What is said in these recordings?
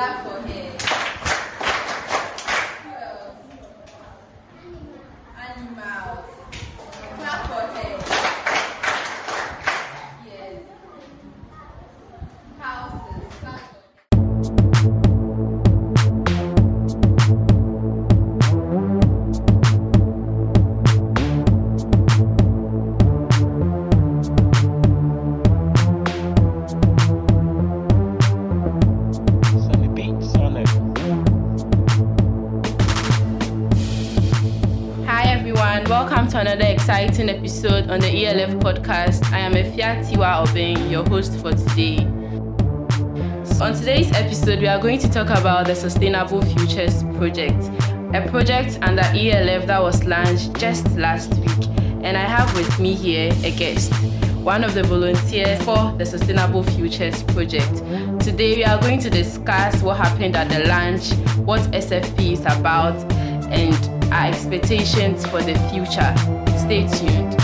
lá correndo. Exciting episode on the ELF podcast. I am Afia Tiwaa Obeng, your host for today. So on today's episode, we are going to talk about the Sustainable Futures Project, a project under ELF that was launched just last week. And I have with me here a guest, one of the volunteers for the Sustainable Futures Project. Today, we are going to discuss what happened at the launch, what SFP is about, and our expectations for the future. Stay tuned.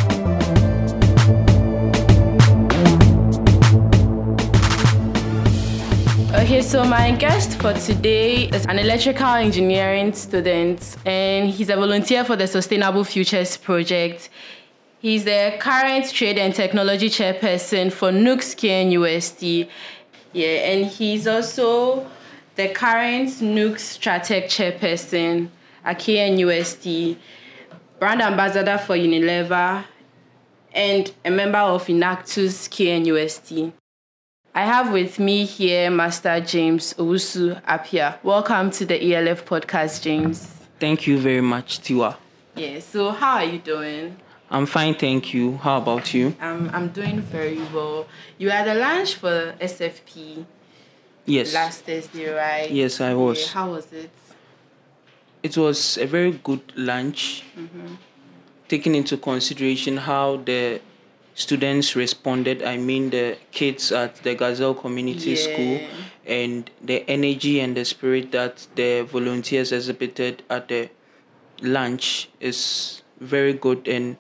Okay, so my guest for today is an electrical engineering student and he's a volunteer for the Sustainable Futures Project. He's the current trade and technology chairperson for Nooks KNUST. Yeah, and he's also the current Nooks Stratec chairperson at KNUST, brand ambassador for Unilever, and a member of Enactus KNUST. I have with me here Master James Owusu-Appiah. Welcome to the ELF podcast, James. Thank you very much, Tiwaa. Yeah, so how are you doing? I'm fine, thank you. How about you? I'm, I'm doing very well. You had a lunch for SFP Yes. last Thursday, right? Yes, I was. Yeah, how was it? It was a very good lunch, taking into consideration how the students responded. I mean, the kids at the Gazelle Community Yeah. School, and the energy and the spirit that the volunteers exhibited at the lunch is very good. And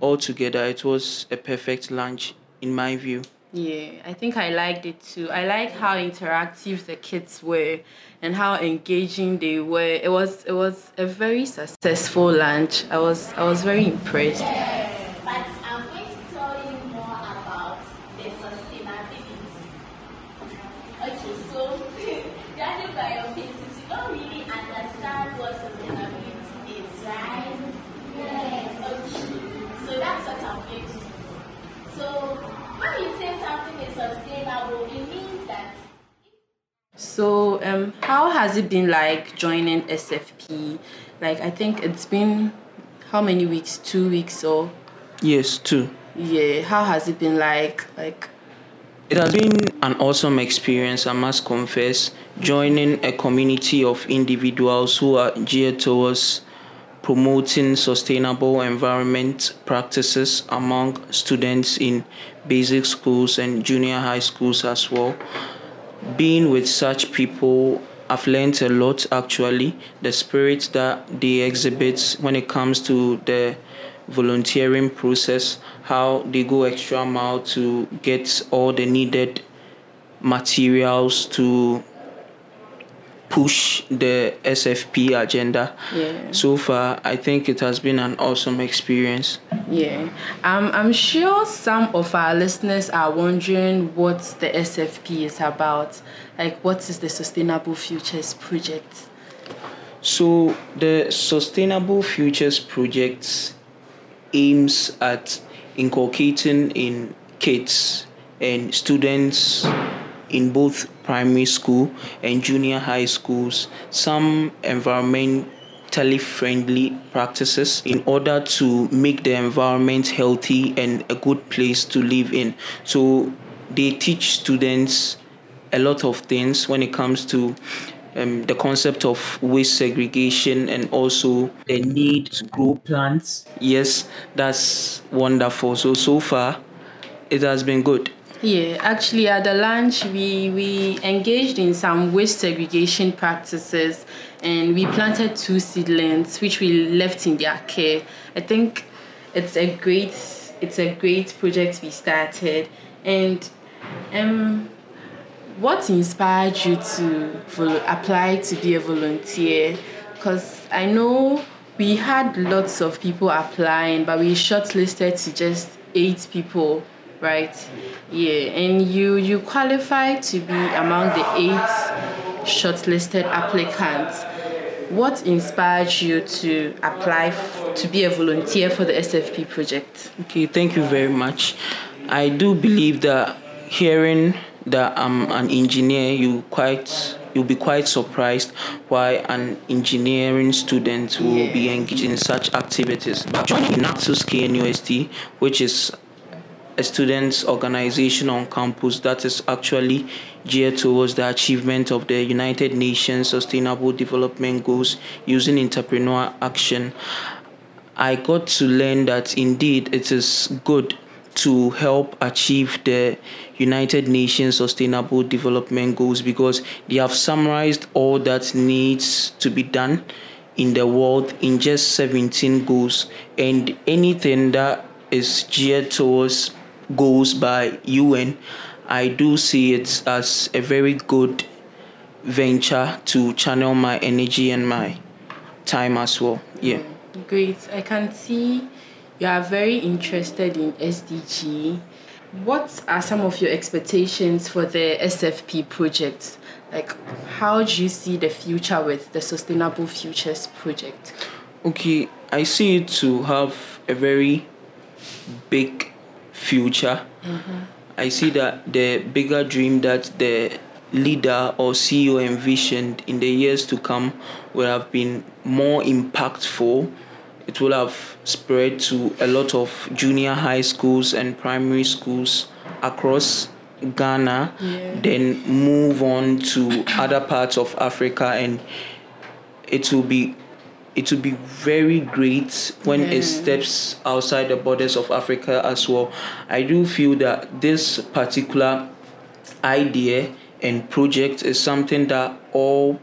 altogether, it was a perfect lunch, in my view. Yeah, I think I liked it too. I like how interactive the kids were and how engaging they were. It was it was a very successful lunch. I was I was very impressed. but I'm going to tell you more about the sustainability. Okay, so judging by your faces, you don't really understand what sustainability is, right? Yes. Okay, so that's what I'm going to do. So when you say something is sustainable, it means that So um how has it been like joining SFP? Like I think it's been how many weeks? Two weeks or Yes, two. yeah, how has it been like like It has been an awesome experience, I must confess, joining a community of individuals who are geared towards promoting sustainable environment practices among students in basic schools and junior high schools as well. Being with such people, I've learned a lot actually. The spirit that they exhibit when it comes to the volunteering process, how they go extra mile to get all the needed materials to push the SFP agenda. Yeah. So far, I think it has been an awesome experience. Yeah, um, I'm sure some of our listeners are wondering what the SFP is about. Like, what is the Sustainable Futures Project? So, the Sustainable Futures Project aims at inculcating in kids and students in both primary school and junior high schools some environmentally friendly practices in order to make the environment healthy and a good place to live in. So, they teach students a lot of things when it comes to um, the concept of waste segregation and also the need to grow plants. Yes, that's wonderful. So so far, it has been good. Yeah, actually, at the lunch, we, we engaged in some waste segregation practices and we planted two seedlings, which we left in their care. I think it's a great it's a great project we started, and um, what inspired you to apply to be a volunteer? Because I know we had lots of people applying, but we shortlisted to just eight people, right? Yeah, and you you qualified to be among the eight shortlisted applicants. What inspired you to apply f- to be a volunteer for the SFP project? Okay, thank you very much. I do believe that hearing that I'm an engineer, you quite you'll be quite surprised why an engineering student will be engaged in such activities. But joining Enactus KNUST, which is a students' organization on campus that is actually geared towards the achievement of the United Nations Sustainable Development Goals using entrepreneur action. I got to learn that indeed it is good to help achieve the United Nations Sustainable Development Goals because they have summarized all that needs to be done in the world in just 17 goals and anything that is geared towards goals by UN I do see it as a very good venture to channel my energy and my time as well yeah mm, Great. I can see you are very interested in SDG. What are some of your expectations for the SFP project? Like, how do you see the future with the Sustainable Futures project? Okay, I see it to have a very big future. I see that the bigger dream that the leader or CEO envisioned in the years to come will have been more impactful. It will have spread to a lot of junior high schools and primary schools across Ghana, Yeah. then move on to other parts of Africa and it will be it will be very great when Yeah. it steps outside the borders of Africa as well. I do feel that this particular idea and project is something that all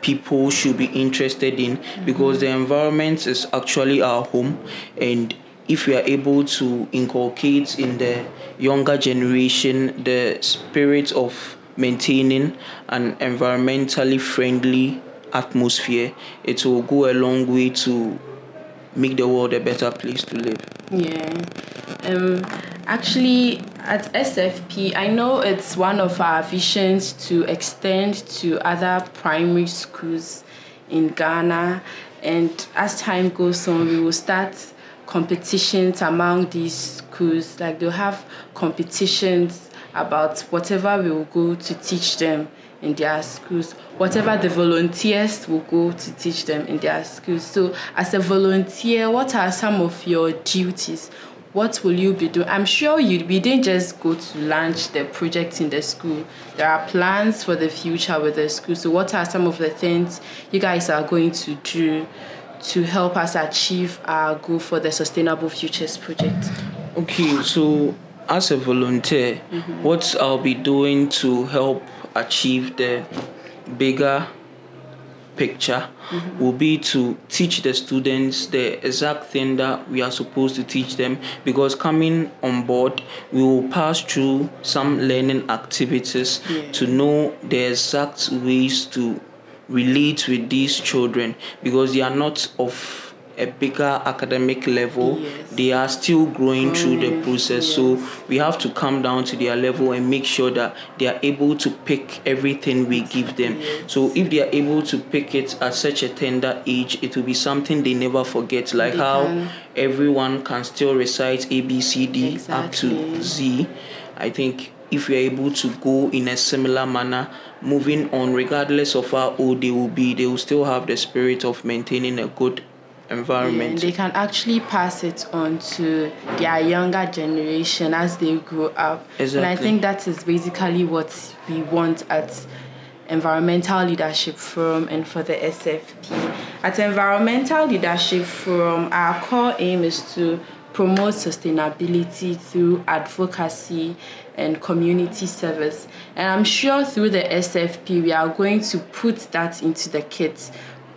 people should be interested in because the environment is actually our home and if we are able to inculcate in the younger generation the spirit of maintaining an environmentally friendly atmosphere it will go a long way to make the world a better place to live Yeah. Um, actually, at SFP, I know it's one of our visions to extend to other primary schools in Ghana. And as time goes on, we will start competitions among these schools. Like they'll have competitions about whatever we will go to teach them in their schools, whatever the volunteers will go to teach them in their schools. So, as a volunteer, what are some of your duties? What will you be doing? I'm sure you we didn't just go to launch the project in the school. There are plans for the future with the school. So, what are some of the things you guys are going to do to help us achieve our goal for the Sustainable Futures project? Okay, so as a volunteer, mm-hmm. what I'll be doing to help achieve the bigger picture will be to teach the students the exact thing that we are supposed to teach them because coming on board we will pass through some learning activities Yeah. to know the exact ways to relate with these children because they are not of a bigger academic level. Yes. they are still growing oh, through the process. so we have to come down to their level and make sure that they are able to pick everything we give them. So if they are able to pick it at such a tender age it will be something they never forget like They how can- everyone can still recite a b c d up to z. I think if we are able to go in a similar manner moving on regardless of how old they will be they will still have the spirit of maintaining a good Yeah, environment they can actually pass it on to their younger generation as they grow up. And I think that is basically what we want at Environmental Leadership Forum and for the SFP. At Environmental Leadership Forum, our core aim is to promote sustainability through advocacy and community service. And I'm sure through the SFP, we are going to put that into the kits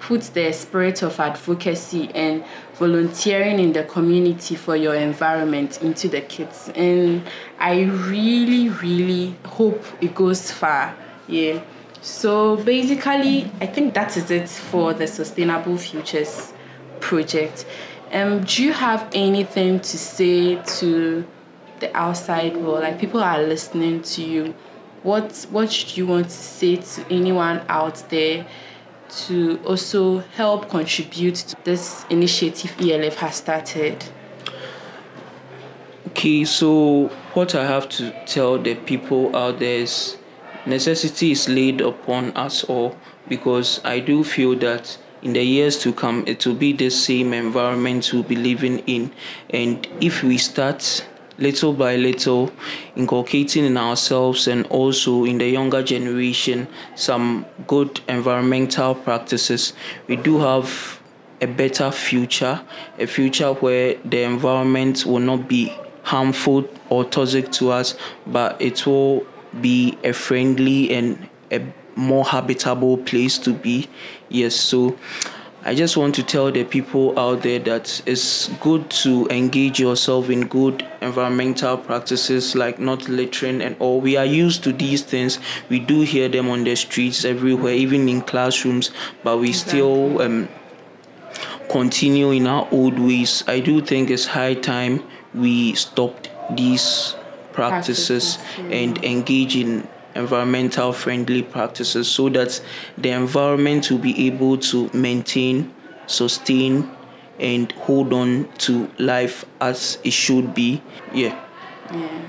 put the spirit of advocacy and volunteering in the community for your environment into the kids. And I really, really hope it goes far. Yeah. So basically, I think that is it for the Sustainable Futures project. Um, do you have anything to say to the outside world? Like people are listening to you. What what should you want to say to anyone out there to also help contribute to this initiative ELF has started? Okay, so what I have to tell the people out there is necessity is laid upon us all because I do feel that in the years to come it will be the same environment we'll be living in and if we start little by little inculcating in ourselves and also in the younger generation some good environmental practices we do have a better future a future where the environment will not be harmful or toxic to us but it will be a friendly and a more habitable place to be. Yes, so I just want to tell the people out there that it's good to engage yourself in good environmental practices like not littering and all. We are used to these things. We do hear them on the streets everywhere, even in classrooms, but we exactly. still um, continue in our old ways. I do think it's high time we stopped these practices, practices and engage in environmental friendly practices so that the environment will be able to maintain, sustain, and hold on to life as it should be. Yeah. Yeah.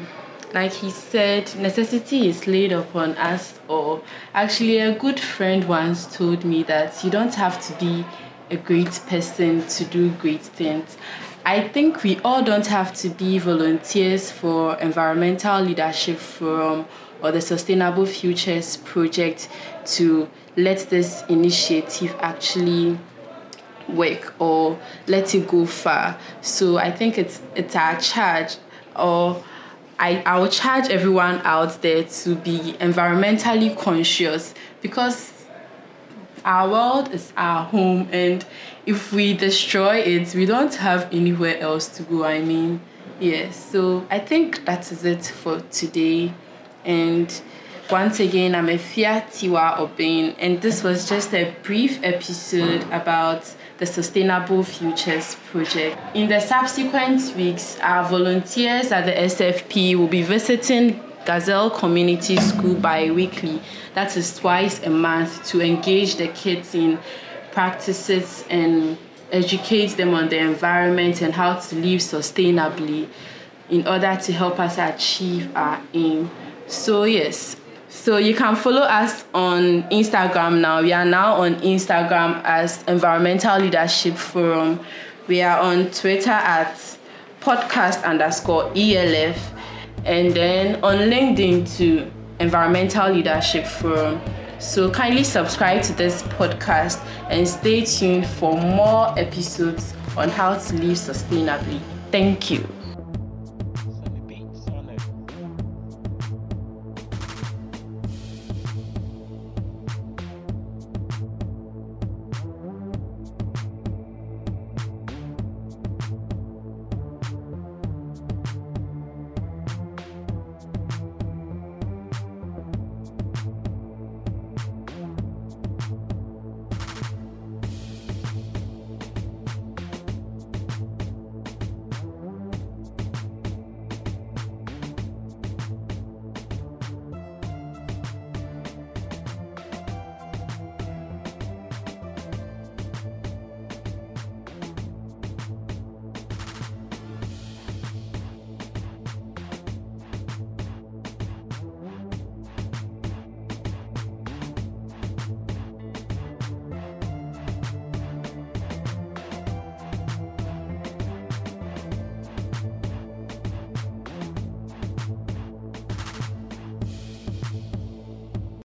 Like he said, necessity is laid upon us all. actually a good friend once told me that you don't have to be a great person to do great things. I think we all don't have to be volunteers for environmental leadership forum or the Sustainable Futures project to let this initiative actually work or let it go far. So I think it's it's our charge or I, I will charge everyone out there to be environmentally conscious because our world is our home and if we destroy it we don't have anywhere else to go i mean yes so i think that is it for today and once again i'm Afia Tiwaa Obeng and this was just a brief episode about the Sustainable Futures Project. In the subsequent weeks, our volunteers at the SFP will be visiting Gazelle Community School bi-weekly. That is twice a month to engage the kids in practices and educate them on the environment and how to live sustainably in order to help us achieve our aim. So yes, so you can follow us on Instagram now. We are now on Instagram as Environmental Leadership Forum. We are on Twitter at podcast underscore ELF and then on LinkedIn to Environmental Leadership Forum. So kindly subscribe to this podcast and stay tuned for more episodes on how to live sustainably. Thank you.